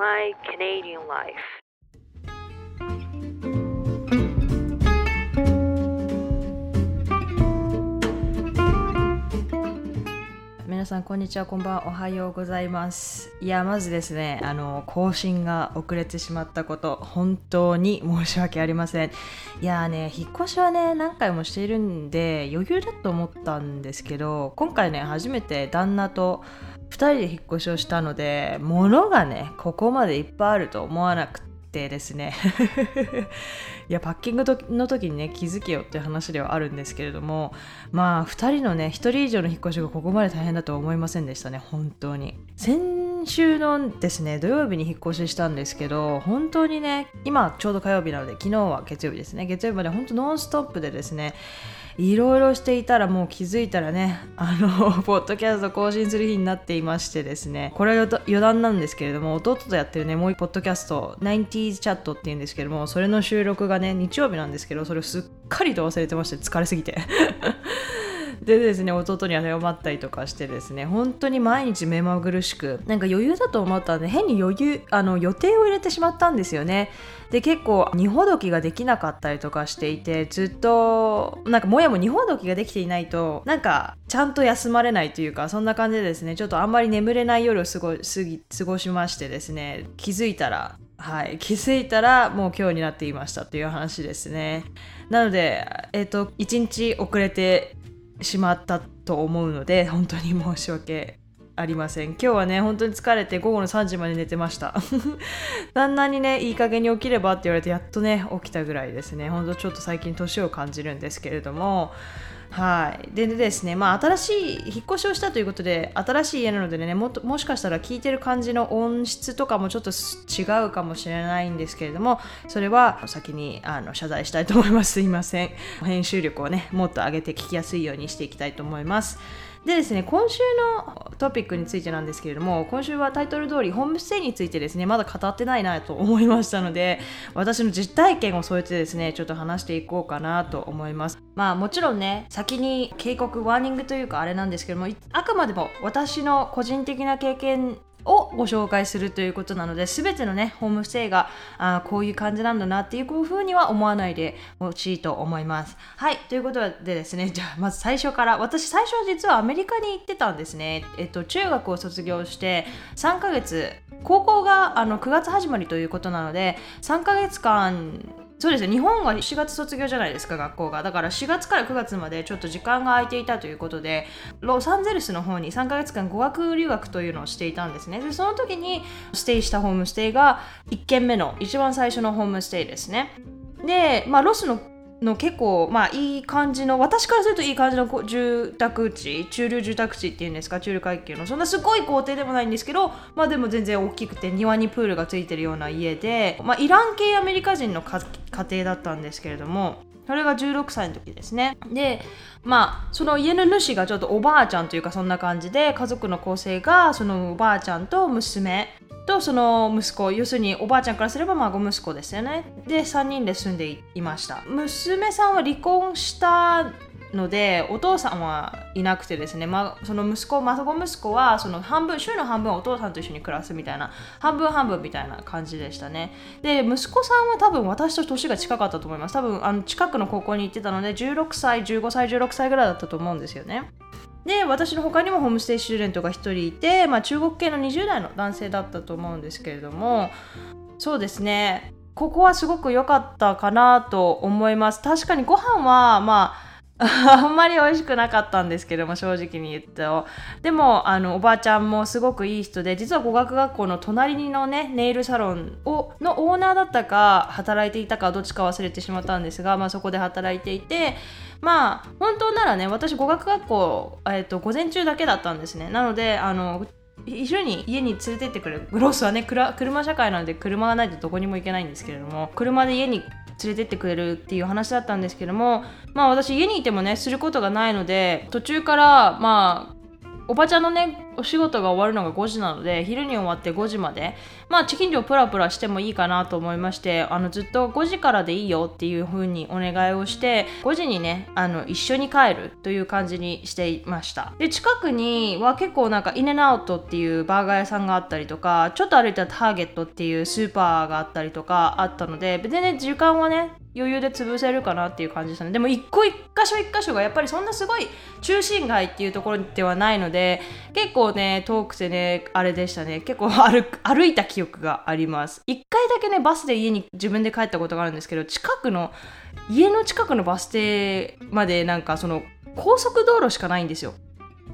My Canadian Life 皆さんこんにちはこんばんはおはようございます。いやまずですねあの更新が遅れてしまったこと本当に申し訳ありません。いやね引っ越しはね何回もしているんで余裕だと思ったんですけど今回ね初めて旦那と2人で引っ越しをしたので物がねここまでいっぱいあると思わなくてですね。いやパッキングの時にね気づけよっていう話ではあるんですけれどもまあ2人のね1人以上の引っ越しがここまで大変だとは思いませんでしたね本当に。先週のですね土曜日に引っ越ししたんですけど本当にね今ちょうど火曜日なので昨日は月曜日ですね。月曜日まで本当ノンストップでですねいろいろしていたらもう気づいたらねあの ポッドキャスト更新する日になっていましてですねこれは余談なんですけれども弟とやってるねもう一ポッドキャスト 90s チャットっていうんですけどもそれの収録がね日曜日なんですけどそれをすっかりと忘れてまして疲れすぎて。でですね弟には謝ったりとかしてですね本当に毎日目まぐるしくなんか余裕だと思ったんで変に余裕あの予定を入れてしまったんですよねで結構二ほどきができなかったりとかしていてずっとなんかもやも二ほどきができていないとなんかちゃんと休まれないというかそんな感じでですねちょっとあんまり眠れない夜を過ご過ごしましてですね気づいたらはい、気づいたらもう今日になっていましたという話ですね。なので、えっ、ー、と、1日遅れてしまったと思うので本当に申し訳ありません。今日はね本当に疲れて午後の3時まで寝てました。旦那にねいい加減に起きればって言われてやっとね起きたぐらいですね。本当ちょっと最近年を感じるんですけれどもはい、でですね、まあ、新しい引っ越しをしたということで新しい家なのでねももしかしたら聞いてる感じの音質とかもちょっと違うかもしれないんですけれどもそれは先にあの謝罪したいと思います。すいません。編集力をねもっと上げて聞きやすいようにしていきたいと思います。でですね、今週のトピックについてなんですけれども、今週はタイトル通り、ホームステイについてですね、まだ語ってないなと思いましたので、私の実体験を添えてですね、ちょっと話していこうかなと思います。まあもちろんね、先に警告、ワーニングというかあれなんですけども、あくまでも私の個人的な経験をご紹介するということなので全てのねホームステイがあこういう感じなんだなっていうふうには思わないでほしいと思います。はいということでですねじゃあまず最初から私最初は実はアメリカに行ってたんですね。えっと中学を卒業して3ヶ月高校があの9月始まりということなので3ヶ月間そうですね。日本は4月卒業じゃないですか学校が。だから4月から9月までちょっと時間が空いていたということでロサンゼルスの方に3ヶ月間語学留学というのをしていたんですね。でその時にステイしたホームステイが1軒目の一番最初のホームステイですね。で、まあ、ロスのの結構まあいい感じの私からするといい感じの住宅地中流住宅地っていうんですか中流階級のそんなすごい豪邸でもないんですけどまあでも全然大きくて庭にプールがついてるような家で、まあ、イラン系アメリカ人の家庭だったんですけれどもそれが16歳の時ですね。でまあその家の主がちょっとおばあちゃんというかそんな感じで家族の構成がそのおばあちゃんと娘とその息子要するにおばあちゃんからすれば孫息子ですよね。で3人で住んでいました。娘さんは離婚したのでお父さんはいなくてですね、ま、その息子孫息子はその半分週の半分お父さんと一緒に暮らすみたいな半分半分みたいな感じでしたね。で息子さんは多分私と年が近かったと思います。多分あの近くの高校に行ってたので16歳15歳16歳ぐらいだったと思うんですよね。で私の他にもホームステイシューデントが1人いて、まあ、中国系の20代の男性だったと思うんですけれどもそうですね。ここはすごく良かったかなと思います。確かにご飯はまあ あんまり美味しくなかったんですけども正直に言うとでもあのおばあちゃんもすごくいい人で実は語学学校の隣のねネイルサロンをのオーナーだったか働いていたかどっちか忘れてしまったんですが、まあ、そこで働いていてまあ本当ならね私語学学校、えー、と午前中だけだったんですね。なのであの一緒に家に連れてってくれる。グロスはね車社会なので車がないとどこにも行けないんですけれども車で家に連れてってくれるっていう話だったんですけどもまあ私家にいてもねすることがないので途中からまあおばちゃんのねお仕事が終わるのが5時なので昼に終わって5時まで。まあ近所プラプラしてもいいかなと思いましてあのずっと5時からでいいよっていう風にお願いをして5時にねあの一緒に帰るという感じにしていました。で近くには結構なんかイネナウトっていうバーガー屋さんがあったりとかちょっと歩いたターゲットっていうスーパーがあったりとかあったので別にね時間はね余裕で潰せるかなっていう感じですね。でも一個一箇所一箇所がやっぱりそんなすごい中心街っていうところではないので結構ね遠くてねあれでしたね。結構 歩歩いた記憶があります。一回だけねバスで家に自分で帰ったことがあるんですけど近くの家の近くのバス停までなんかその高速道路しかないんですよ。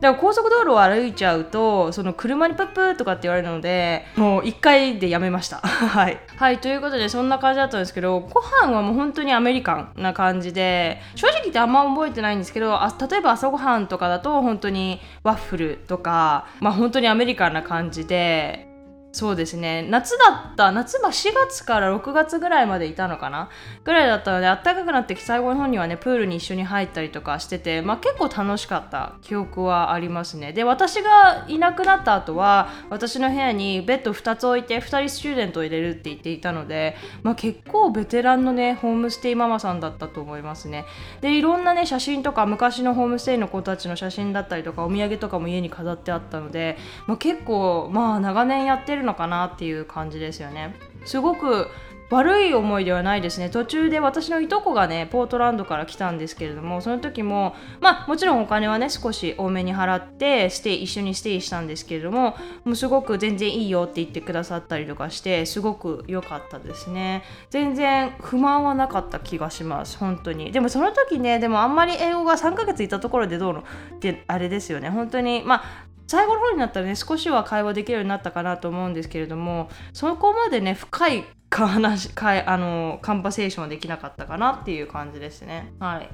だから高速道路を歩いちゃうとその車にプップーとかって言われるのでもう1回でやめました。はい、はい、ということでそんな感じだったんですけどご飯はもう本当にアメリカンな感じで正直言ってあんま覚えてないんですけどあ例えば朝ごはんとかだと本当にワッフルとかまあ本当にアメリカンな感じでそうですね。夏だった夏は4月から6月ぐらいまでいたのかな。ぐらいだったので暖かくなってきて最後の方にはねプールに一緒に入ったりとかしてて、まあ、結構楽しかった記憶はありますね。で私がいなくなった後は私の部屋にベッド2つ置いて2人スチューデントを入れるって言っていたので、まあ、結構ベテランのねホームステイママさんだったと思いますね。でいろんなね写真とか昔のホームステイの子たちの写真だったりとかお土産とかも家に飾ってあったので、まあ、結構まあ長年やってるのかなっていう感じですよね。すごく悪い思いではないですね。途中で私のいとこがねポートランドから来たんですけれどもその時もまあもちろんお金はね少し多めに払ってステイ一緒にステイしたんですけれどももうすごく全然いいよって言ってくださったりとかしてすごく良かったですね。全然不満はなかった気がします本当に。でもその時ねでもあんまり英語が3ヶ月いたところでどうのってあれですよね。本当にまあ最後の方になったらね少しは会話できるようになったかなと思うんですけれどもそこまでね深い話かあのカンパセーションはできなかったかなっていう感じですね。はい。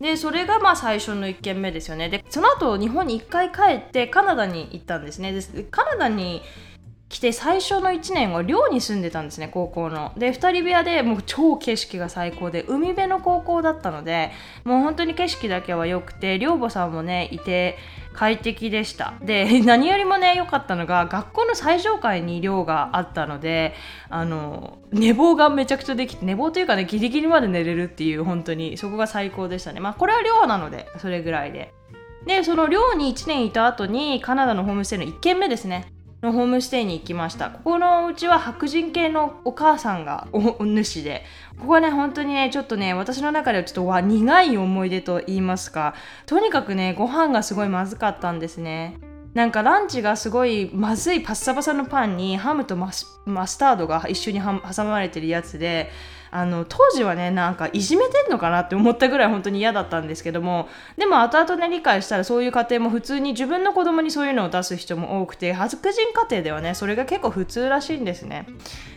でそれがまあ最初の1件目ですよね。でその後日本に1回帰ってカナダに行ったんですね。でカナダに来て最初の1年は寮に住んでたんですね高校の。で2人部屋でもう超景色が最高で海辺の高校だったのでもう本当に景色だけは良くて寮母さんもねいて快適でした。で 何よりもね良かったのが学校の最上階に寮があったのであの寝坊がめちゃくちゃできて寝坊というかねギリギリまで寝れるっていう本当にそこが最高でしたね。まあこれは寮なのでそれぐらいで。でその寮に1年いた後にカナダのホームステイの1軒目ですね。のホームステイに行きました。ここのうちは白人系のお母さんがお主でここはね本当にねちょっとね私の中ではちょっとわ苦い思い出と言いますかとにかくねご飯がすごいまずかったんですね。なんかランチがすごいまずいパッサパサのパンにハムとマスタードが一緒に挟まれてるやつであの当時はねなんかいじめてんのかなって思ったぐらい本当に嫌だったんですけどもでも後々ね理解したらそういう家庭も普通に自分の子供にそういうのを出す人も多くて白人家庭ではねそれが結構普通らしいんですね。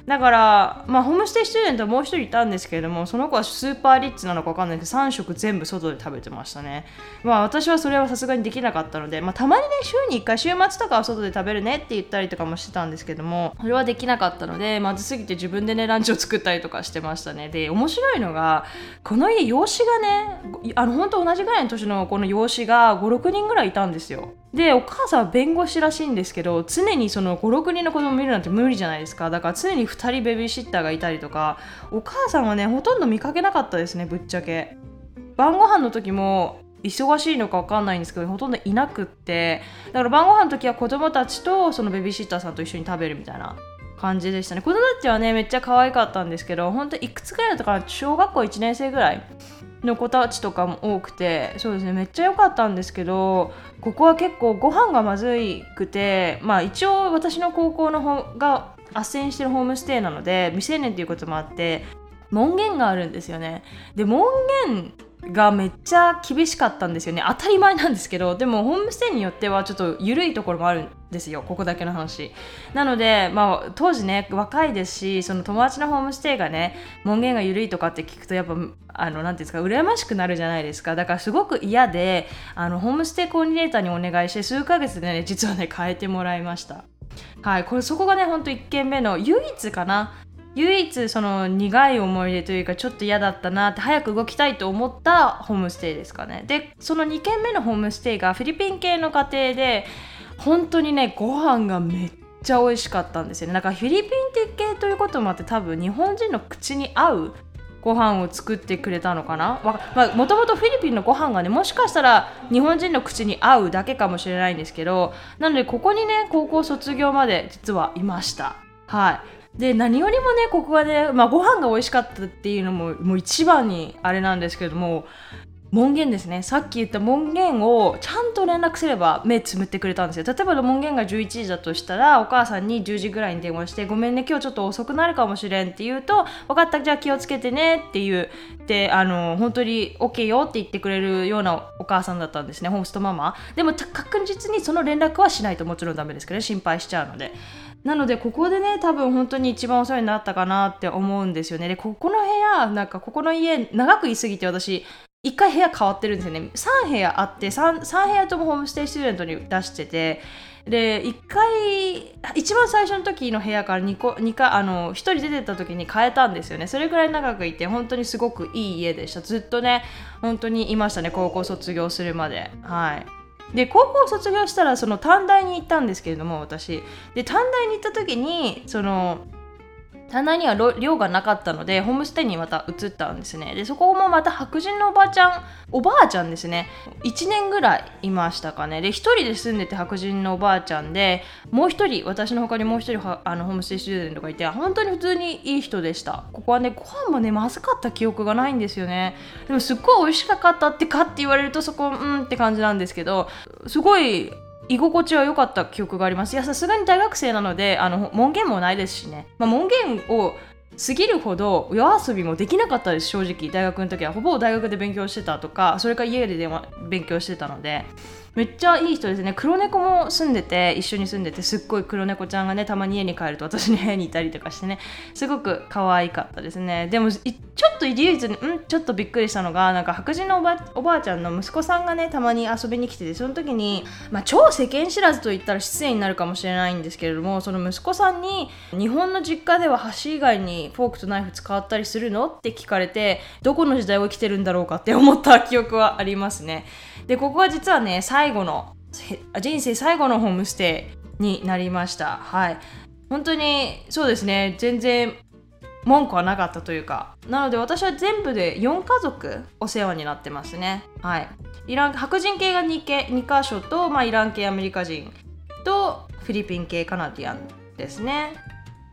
だからまあホームステイスチューデントもう一人いたんですけれどもその子はスーパーリッチなのか分かんないけど3食全部外で食べてましたね。まあ私はそれはさすがにできなかったので、まあ、たまにね週に1回週末とかは外で食べるねって言ったりとかもしてたんですけどもそれはできなかったのでまずすぎて自分でねランチを作ったりとかしてました。したね。で面白いのがこの家養子がねあの本当同じぐらいの年のこの養子が56人ぐらいいたんですよ。でお母さんは弁護士らしいんですけど常にその56人の子供見るなんて無理じゃないですか。だから常に2人ベビーシッターがいたりとかお母さんはねほとんど見かけなかったですねぶっちゃけ。晩ご飯の時も忙しいのか分かんないんですけどほとんどいなくって。だから晩ご飯の時は子供たちとそのベビーシッターさんと一緒に食べるみたいな。感じでしたね。子供たちはねめっちゃ可愛かったんですけど本当いくつぐらいだったかな？小学校1年生ぐらいの子たちとかも多くてそうですねめっちゃ良かったんですけどここは結構ご飯がまずいくてまあ一応私の高校の方が斡旋してるホームステイなので未成年っていうこともあって門限があるんですよね。で門限がめっちゃ厳しかったんですよね。当たり前なんですけどでもホームステイによってはちょっと緩いところもあるんですよ。ここだけの話。なのでまあ当時ね若いですしその友達のホームステイがね門限が緩いとかって聞くとやっぱあの何ていうんですか羨ましくなるじゃないですか。だからすごく嫌であのホームステイコーディネーターにお願いして数ヶ月でね実はね変えてもらいました。はい。これそこがねほんと1軒目の唯一かな。唯一その苦い思い出というかちょっと嫌だったなって早く動きたいと思ったホームステイですかね。でその2軒目のホームステイがフィリピン系の家庭で本当にねご飯がめっちゃ美味しかったんですよね。だからフィリピン系ということもあって多分日本人の口に合うご飯を作ってくれたのかな。もともとフィリピンのご飯がねもしかしたら日本人の口に合うだけかもしれないんですけどなのでここにね高校卒業まで実はいました。はい。で何よりもねここはね、まあ、ご飯が美味しかったっていうのももう一番にあれなんですけども門限ですね。さっき言った門限をちゃんと連絡すれば目つむってくれたんですよ。例えば門限が11時だとしたらお母さんに10時ぐらいに電話してごめんね今日ちょっと遅くなるかもしれんって言うと分かったじゃあ気をつけてねっていう。であの本当に OK よって言ってくれるようなお母さんだったんですね。ホーストママ。でも確実にその連絡はしないともちろんダメですけど、ね、心配しちゃうので。なのでここでね多分本当に一番お世話になったかなって思うんですよね。でここの部屋なんかここの家長くいすぎて私1回部屋変わってるんですよね。3部屋あって 3, 3部屋ともホームステイスチューデントに出しててで1回一番最初の時の部屋から2個2回あの1人出てった時に変えたんですよね。それぐらい長くいて本当にすごくいい家でした。ずっとね本当にいましたね高校卒業するまで。はい。で高校卒業したらその短大に行ったんですけれども私。で短大に行った時にその棚には量がなかったのでホームステイにまた移ったんですね。でそこもまた白人のおばあちゃんおばあちゃんですね。1年ぐらいいましたかね。で1人で住んでて白人のおばあちゃんでもう1人私の他にもう1人あのホームステイスチューデントがいて本当に普通にいい人でした。ここはねご飯もねまずかった記憶がないんですよね。でもすっごい美味しかったってかって言われるとそこうんって感じなんですけどすごい居心地は良かった記憶があります。いやさすがに大学生なのであの門限もないですしね、まあ、門限を過ぎるほど夜遊びもできなかったです正直。大学の時は。ほぼ大学で勉強してたとかそれか家で電話勉強してたので。めっちゃいい人ですね。黒猫も住んでて一緒に住んでてすっごい黒猫ちゃんがねたまに家に帰ると私の部屋にいたりとかしてね。すごく可愛かったですね。でもちょっと唯一ん？ちょっとびっくりしたのがなんか白人のおばおばあちゃんの息子さんがねたまに遊びに来ててその時に、まあ、超世間知らずと言ったら失礼になるかもしれないんですけれどもその息子さんに日本の実家では箸以外にフォークとナイフ使ったりするのって聞かれてどこの時代を生きてるんだろうかって思った記憶はありますね。でここは実はね最後の人生最後のホームステイになりました。はい。本当にそうですね。全然文句はなかったというか。なので私は全部で4家族お世話になってますね。はい。イラン白人系が 2, 系2箇所と、まあ、イラン系アメリカ人とフィリピン系カナディアンですね。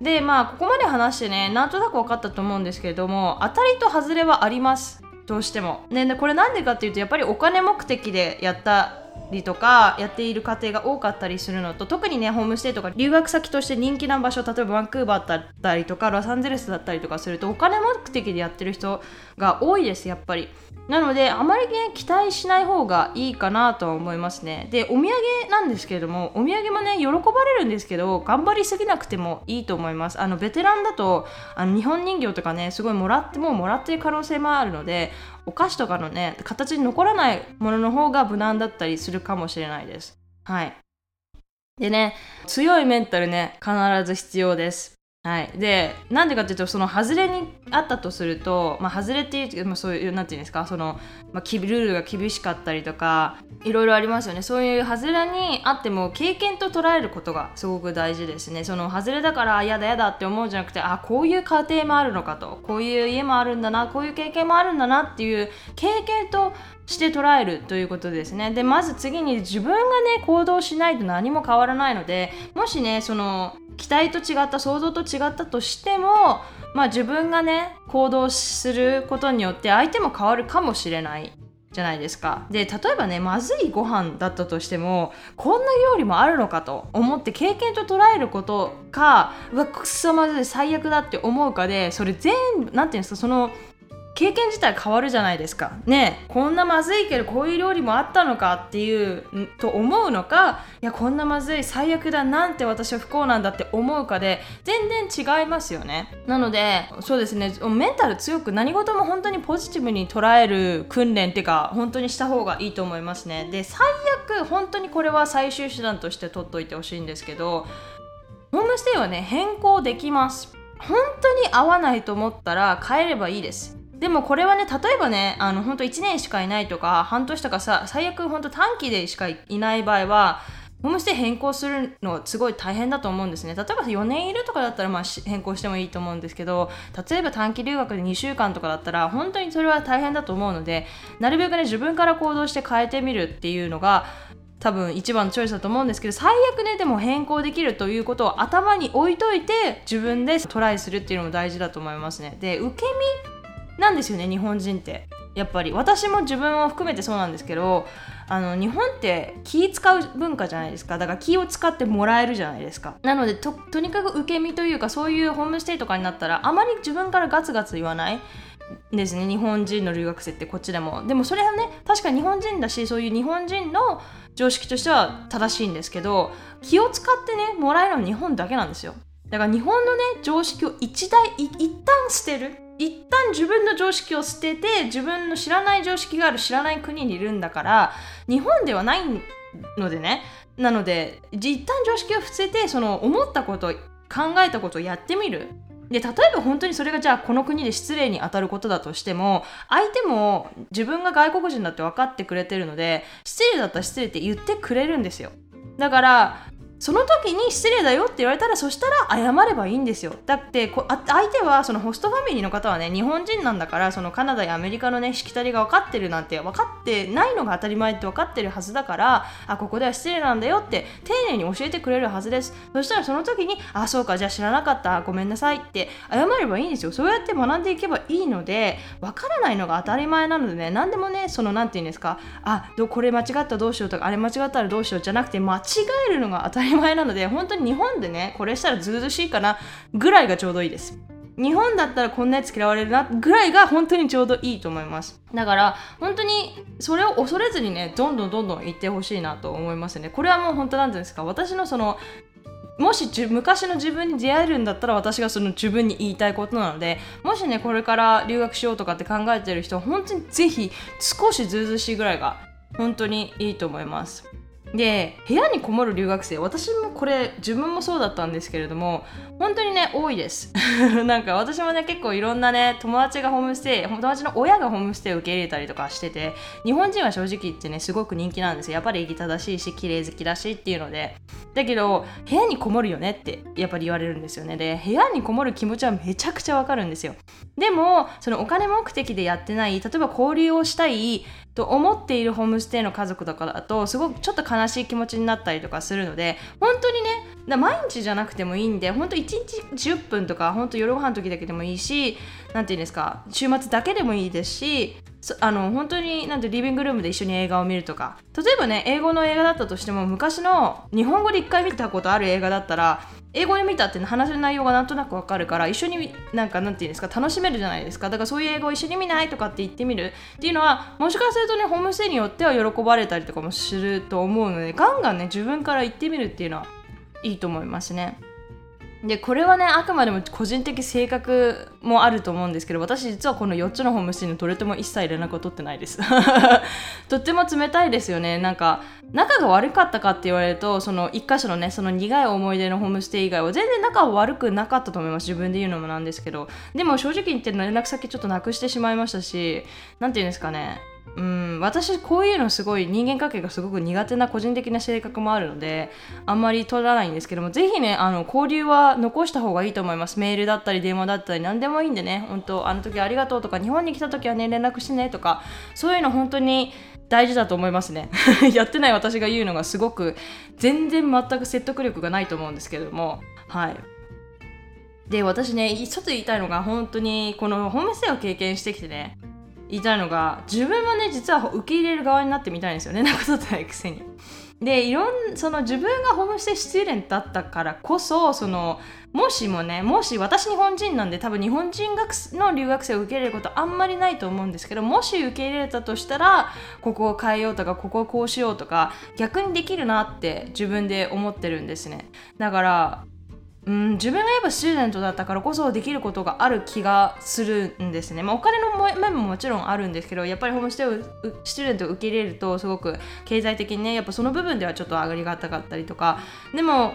でまあここまで話してねなんとなく分かったと思うんですけれども当たりと外れはあります。どうしても。ね、これなんでかっていうとやっぱりお金目的でやったりとかやっている家庭が多かったりするのと特にねホームステイとか留学先として人気な場所例えばバンクーバーだったりとかロサンゼルスだったりとかするとお金目的でやってる人が多いですやっぱり。なのであまりね期待しない方がいいかなとは思いますね。でお土産なんですけれどもお土産もね喜ばれるんですけど頑張りすぎなくてもいいと思います。あのベテランだとあの日本人形とかねすごいもらってもうもらってる可能性もあるのでお菓子とかのね形に残らないものの方が無難だったりするかもしれないです。はい。でね強いメンタルね必ず必要です。はい、でなんでかっていうとその外れにあったとすると、まあ、外れっていう、まあ、そういうなんていうんですかその、まあ、ルールが厳しかったりとかいろいろありますよね。そういう外れにあっても経験と捉えることがすごく大事ですね。その外れだから嫌だ嫌だって思うじゃなくてあこういう家庭もあるのかとこういう家もあるんだなこういう経験もあるんだなっていう経験として捉えるということですね。でまず次に自分がね行動しないと何も変わらないのでもしねその期待と違った想像と違ったとしてもまあ自分がね行動することによって相手も変わるかもしれないじゃないですか。で例えばねまずいご飯だったとしてもこんな料理もあるのかと思って経験と捉えることかうわくっそまずい最悪だって思うかでそれ全部何て言うんですかその経験自体変わるじゃないですか。ねこんなまずいけどこういう料理もあったのかっていうと思うのかいやこんなまずい最悪だなんて私は不幸なんだって思うかで全然違いますよね。なのでそうですねメンタル強く何事も本当にポジティブに捉える訓練っていうか本当にした方がいいと思いますね。で最悪本当にこれは最終手段として取っといてほしいんですけどホームステイはね変更できます。本当に合わないと思ったら変えればいいですでもこれはね例えばねあの本当1年しかいないとか半年とかさ最悪本当短期でしかいない場合はホームステイ変更するのすごい大変だと思うんですね。例えば4年いるとかだったらまあ変更してもいいと思うんですけど、例えば短期留学で2週間とかだったら本当にそれは大変だと思うので、なるべくね自分から行動して変えてみるっていうのが多分一番のチョイスだと思うんですけど最悪ねでも変更できるということを頭に置いといて自分でトライするっていうのも大事だと思いますねで受け身なんですよね日本人って。やっぱり。私も自分を含めてそうなんですけどあの日本って気使う文化じゃないですか。だから気を使ってもらえるじゃないですか。なのでととにかく受け身というかそういうホームステイとかになったらあまり自分からガツガツ言わないですね。日本人の留学生ってこっちでも。でもそれはね確かに日本人だしそういう日本人の常識としては正しいんですけど気を使ってねもらえるのは日本だけなんですよ。だから日本のね常識を一大一旦捨てる。一旦自分の常識を捨てて自分の知らない常識がある知らない国にいるんだから日本ではないのでね。なので一旦常識を捨ててその思ったこと考えたことをやってみる。で例えば本当にそれがじゃあこの国で失礼に当たることだとしても相手も自分が外国人だって分かってくれてるので失礼だったら失礼って言ってくれるんですよ。だからその時に失礼だよって言われたらそしたら謝ればいいんですよ。だってこ相手はそのホストファミリーの方はね日本人なんだからそのカナダやアメリカのねしきたりが分かってるなんて分かってないのが当たり前って分かってるはずだからあここでは失礼なんだよって丁寧に教えてくれるはずです。そしたらその時にあそうかじゃあ知らなかった。ごめんなさいって謝ればいいんですよ。そうやって学んでいけばいいので分からないのが当たり前なのでね何でもねその何て言うんですかあどこれ間違ったらどうしようとかあれ間違ったらどうしようじゃなくて間違えるのが当たり前前なので本当に日本でねこれしたらずうずしいかなぐらいがちょうどいいです。日本だったらこんなやつ嫌われるなぐらいが本当にちょうどいいと思います。だから本当にそれを恐れずにねどんどんどんどん言ってほしいなと思いますね。これはもう本当なんですか私のそのもし昔の自分に出会えるんだったら私がその自分に言いたいことなのでもしねこれから留学しようとかって考えてる人は本当にぜひ少しずうずしいぐらいが本当にいいと思います。で部屋にこもる留学生私もこれ自分もそうだったんですけれども本当にね多いです。なんか私もね結構いろんなね友達がホームステイ友達の親がホームステイを受け入れたりとかしてて日本人は正直言ってねすごく人気なんですよ。やっぱり礼儀正しいし綺麗好きだしっていうので。だけど部屋にこもるよねってやっぱり言われるんですよね。で部屋にこもる気持ちはめちゃくちゃわかるんですよ。でもそのお金目的でやってない例えば交流をしたいと思っているホームステイの家族とかだとすごくちょっと悲しい気持ちになったりとかするので本当にね毎日じゃなくてもいいんで本当1日10分とか本当夜ご飯の時だけでもいいし何て言うんですか週末だけでもいいですしあの本当になんてリビングルームで一緒に映画を見るとか。例えばね英語の映画だったとしても昔の日本語で1回見たことある映画だったら英語で見たって話の内容がなんとなくわかるから一緒になんかなんていうんですか楽しめるじゃないですか。だからそういう英語を一緒に見ないとかって言ってみる。っていうのはもしかするとねホームステイによっては喜ばれたりとかもすると思うのでガンガンね自分から言ってみるっていうのはいいと思いますね。でこれはねあくまでも個人的性格もあると思うんですけど私実はこの4つのホームステイのどれとも一切連絡を取ってないです。とっても冷たいですよね。なんか仲が悪かったかって言われるとその1箇所のねその苦い思い出のホームステイ以外は全然仲悪くなかったと思います。自分で言うのもなんですけど。でも正直言って連絡先ちょっとなくしてしまいましたし何て言うんですかね。うん私こういうのすごい人間関係がすごく苦手な個人的な性格もあるのであんまり取らないんですけどもぜひねあの交流は残した方がいいと思います。メールだったり電話だったり何でもいいんでね本当あの時ありがとうとか日本に来た時はね連絡してねとかそういうの本当に大事だと思いますね。やってない私が言うのがすごく全然全く説得力がないと思うんですけども。はい。で私ねちょっと言いたいのが本当にこのホームステイを経験してきてね言いたいのが自分もね実は受け入れる側になってみたいんですよね なことないくせに。でいろんその自分がホームステイスチューデントだったからこそそのもしもねもし私日本人なんで多分日本人学の留学生を受け入れることあんまりないと思うんですけどもし受け入れたとしたらここを変えようとかここをこうしようとか逆にできるなって自分で思ってるんですねだからうん、自分がやっぱスチューデントだったからこそできることがある気がするんですね。まあ、お金の面ももちろんあるんですけどやっぱりホームステイをスチューデントを受け入れるとすごく経済的にねやっぱその部分ではちょっと上がりがたかったりとかでも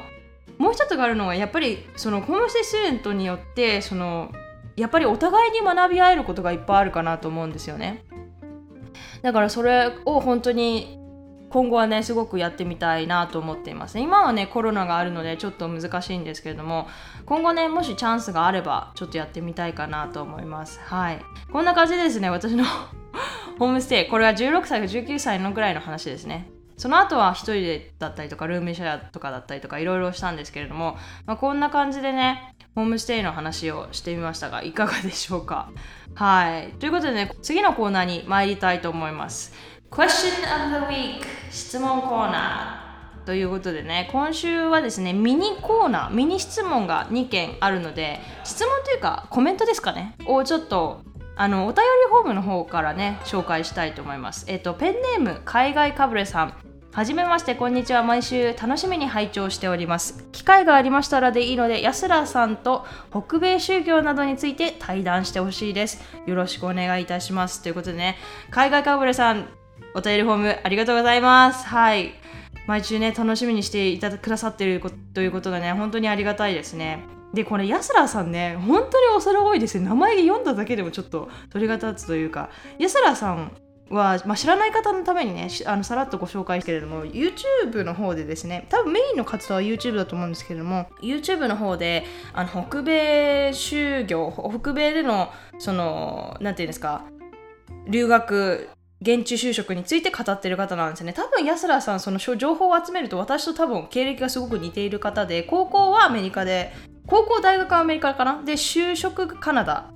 もう一つがあるのはやっぱりそのホームステイスチューデントによってそのやっぱりお互いに学び合えることがいっぱいあるかなと思うんですよねだからそれを本当に今後はねすごくやってみたいなと思っています、ね、今はねコロナがあるのでちょっと難しいんですけれども今後ねもしチャンスがあればちょっとやってみたいかなと思います。はい。こんな感じですね私の ホームステイ。これは16歳か19歳のぐらいの話ですね。その後は1人でだったりとかルームシェアとかだったりとかいろいろしたんですけれども、まあ、こんな感じでねホームステイの話をしてみましたがいかがでしょうか。はい。ということでね次のコーナーに参りたいと思います。Question of the Week 質問コーナーということでね今週はですねミニコーナーミニ質問が2件あるので質問というかコメントですかねをちょっとあのお便りフォームの方からね紹介したいと思いますえっ、とペンネーム海外かぶれさんはじめまして、こんにちは。毎週楽しみに拝聴しております。機会がありましたらでいいので、安らさんと北米宗教などについて対談してほしいです。よろしくお願いいたします。ということでね、海外かぶれさん、お便りフォームありがとうございます。はい。毎週ね、楽しみにしていたくださってるということがね、本当にありがたいですね。で、これ、安らさんね、本当にお皿多いですね。名前読んだだけでもちょっと鳥が立つというか、安らさんは、まあ、知らない方のためにねあのさらっとご紹介すけれども YouTube の方でですね多分メインの活動は YouTube だと思うんですけれども YouTube の方であの北米就業北米でのその何て言うんですか留学現地就職について語ってる方なんですね。多分安らさんその情報を集めると私と多分経歴がすごく似ている方で高校はアメリカで高校大学はアメリカかな？で就職カナダ。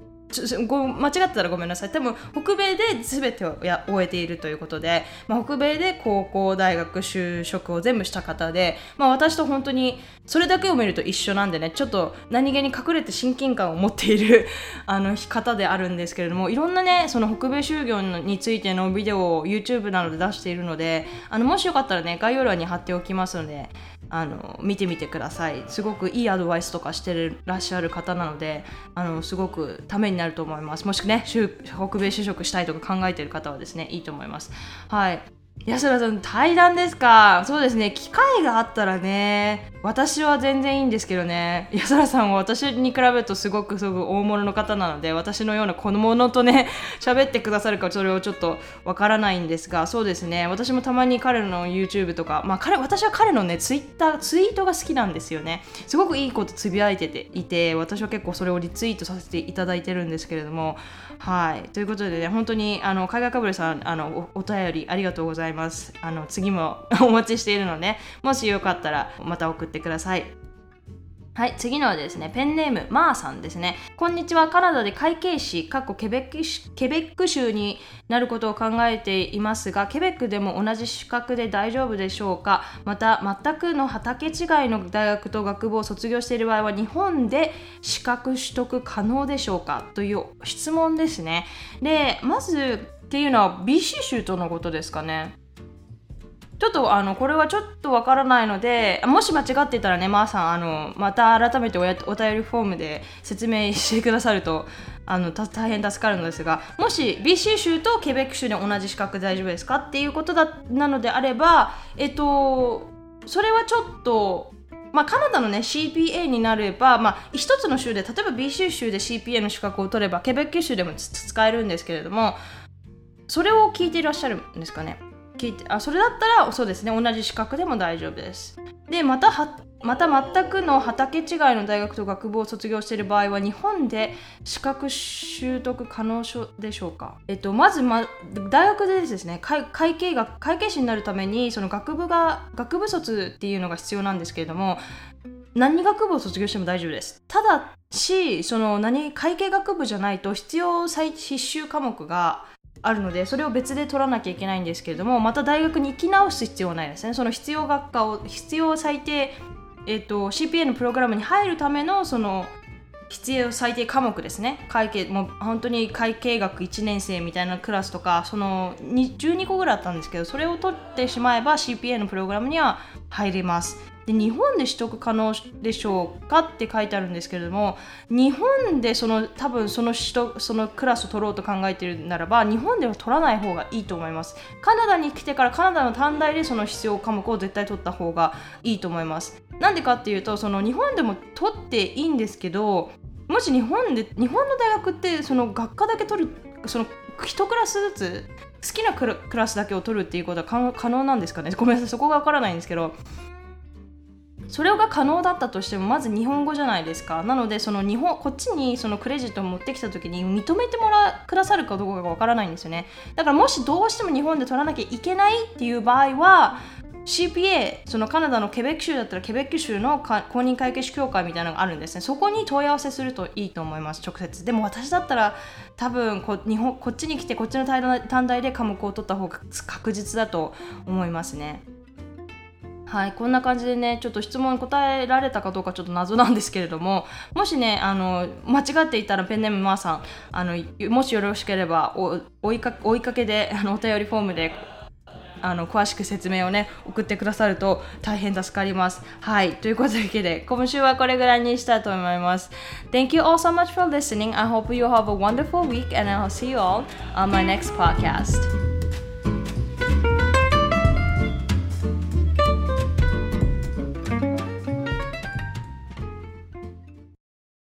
ご間違ってたらごめんなさい。多分北米で全てをや終えているということで、まあ、北米で高校大学就職を全部した方で、まあ、私と本当にそれだけを見ると一緒なんでねちょっと何気に隠れて親近感を持っている あの方であるんですけれどもいろんなねその北米就業についてのビデオを YouTube などで出しているのであのもしよかったらね概要欄に貼っておきますのであの見てみてください。すごくいいアドバイスとかしてらっしゃる方なのであのすごくためになると思います。もしくね北米就職したいとか考えている方はですねいいと思います。はい。安田さん対談ですか？そうですね。機会があったらね私は全然いいんですけどね。安田さんは私に比べるとすごくすごく大物の方なので私のような子供とね 喋ってくださるかそれをちょっとわからないんですがそうですね。私もたまに彼の YouTube とか、まあ、彼私は彼のね Twitter ツイートが好きなんですよね。すごくいいことつぶやいてていて私は結構それをリツイートさせていただいてるんですけれども。はい。ということでね本当にあの海外かぶれさんあのおお便りありがとうございます。いますあの次も お待ちしているのでもしよかったらまた送ってくださいはい、次のはですね、ペンネーム、マーさんですね。こんにちは、カナダで会計士、かっこケベックケベック州になることを考えていますが、ケベックでも同じ資格で大丈夫でしょうか？また、全くの畑違いの大学と学部を卒業している場合は、日本で資格取得可能でしょうか？という質問ですね。で、まずっていうのは BC 州とのことですかね。ちょっとあのこれはちょっとわからないのでもし間違ってたらねまー、さんあのまた改めておお便りフォームで説明してくださるとあの大変助かるのですがもし BC 州とケベック州で同じ資格大丈夫ですかっていうことだなのであればえっとそれはちょっとまあ、カナダの、ね、CPA になれば、まあ、一つの州で例えば BC 州で CPA の資格を取ればケベック州でも使えるんですけれどもそれを聞いていらっしゃるんですかね？聞いてあそれだったらそうですね同じ資格でも大丈夫です。でまたはまた全くの畑違いの大学と学部を卒業している場合は日本で資格習得可能でしょうか、えっと、まず、ま、大学でですね会会計学会計士になるためにその学部が学部卒っていうのが必要なんですけれども何学部を卒業しても大丈夫です。ただしその何会計学部じゃないと必要必修科目があるのでそれを別で取らなきゃいけないんですけれどもまた大学に行き直す必要はないですね。その必要学科を必要最低、えーと、CPA のプログラムに入るためのその必要最低科目ですね。会計もう本当に会計学1年生みたいなクラスとかその12個ぐらいあったんですけどそれを取ってしまえば CPA のプログラムには入れます。で日本で取得可能でしょうかって書いてあるんですけれども日本でその多分その取得そのクラスを取ろうと考えているならば日本では取らない方がいいと思います。カナダに来てからカナダの短大でその必要科目を絶対取った方がいいと思います。なんでかっていうとその日本でも取っていいんですけどもし日本で日本の大学ってその学科だけ取るその1クラスずつ好きなクラスだけを取るっていうことは可能なんですかね？ごめんなさいそこがわからないんですけど。それが可能だったとしてもまず日本語じゃないですか。なのでその日本こっちにそのクレジットを持ってきた時に認めてもらくださるかどうかがわからないんですよね。だからもしどうしても日本で取らなきゃいけないっていう場合は CPA そのカナダのケベック州だったらケベック州の公認会計士協会みたいなのがあるんですね。そこに問い合わせするといいと思います直接。でも私だったら多分こ日本こっちに来てこっちの短大で科目を取った方が確実だと思いますね。はい、こんな感じでね、ちょっと質問答えられたかどうかちょっと謎なんですけれども、もしね、あの、間違っていたらペンネームマーさん、あの、もしよろしければ追いか追いかけで、あの、お便りフォームであの詳しく説明をね送ってくださると大変助かります。はい。ということで今週はこれぐらいにしたいと思います。Thank you all so much for listening. I hope you have a wonderful week and I'll see you all on my next podcast.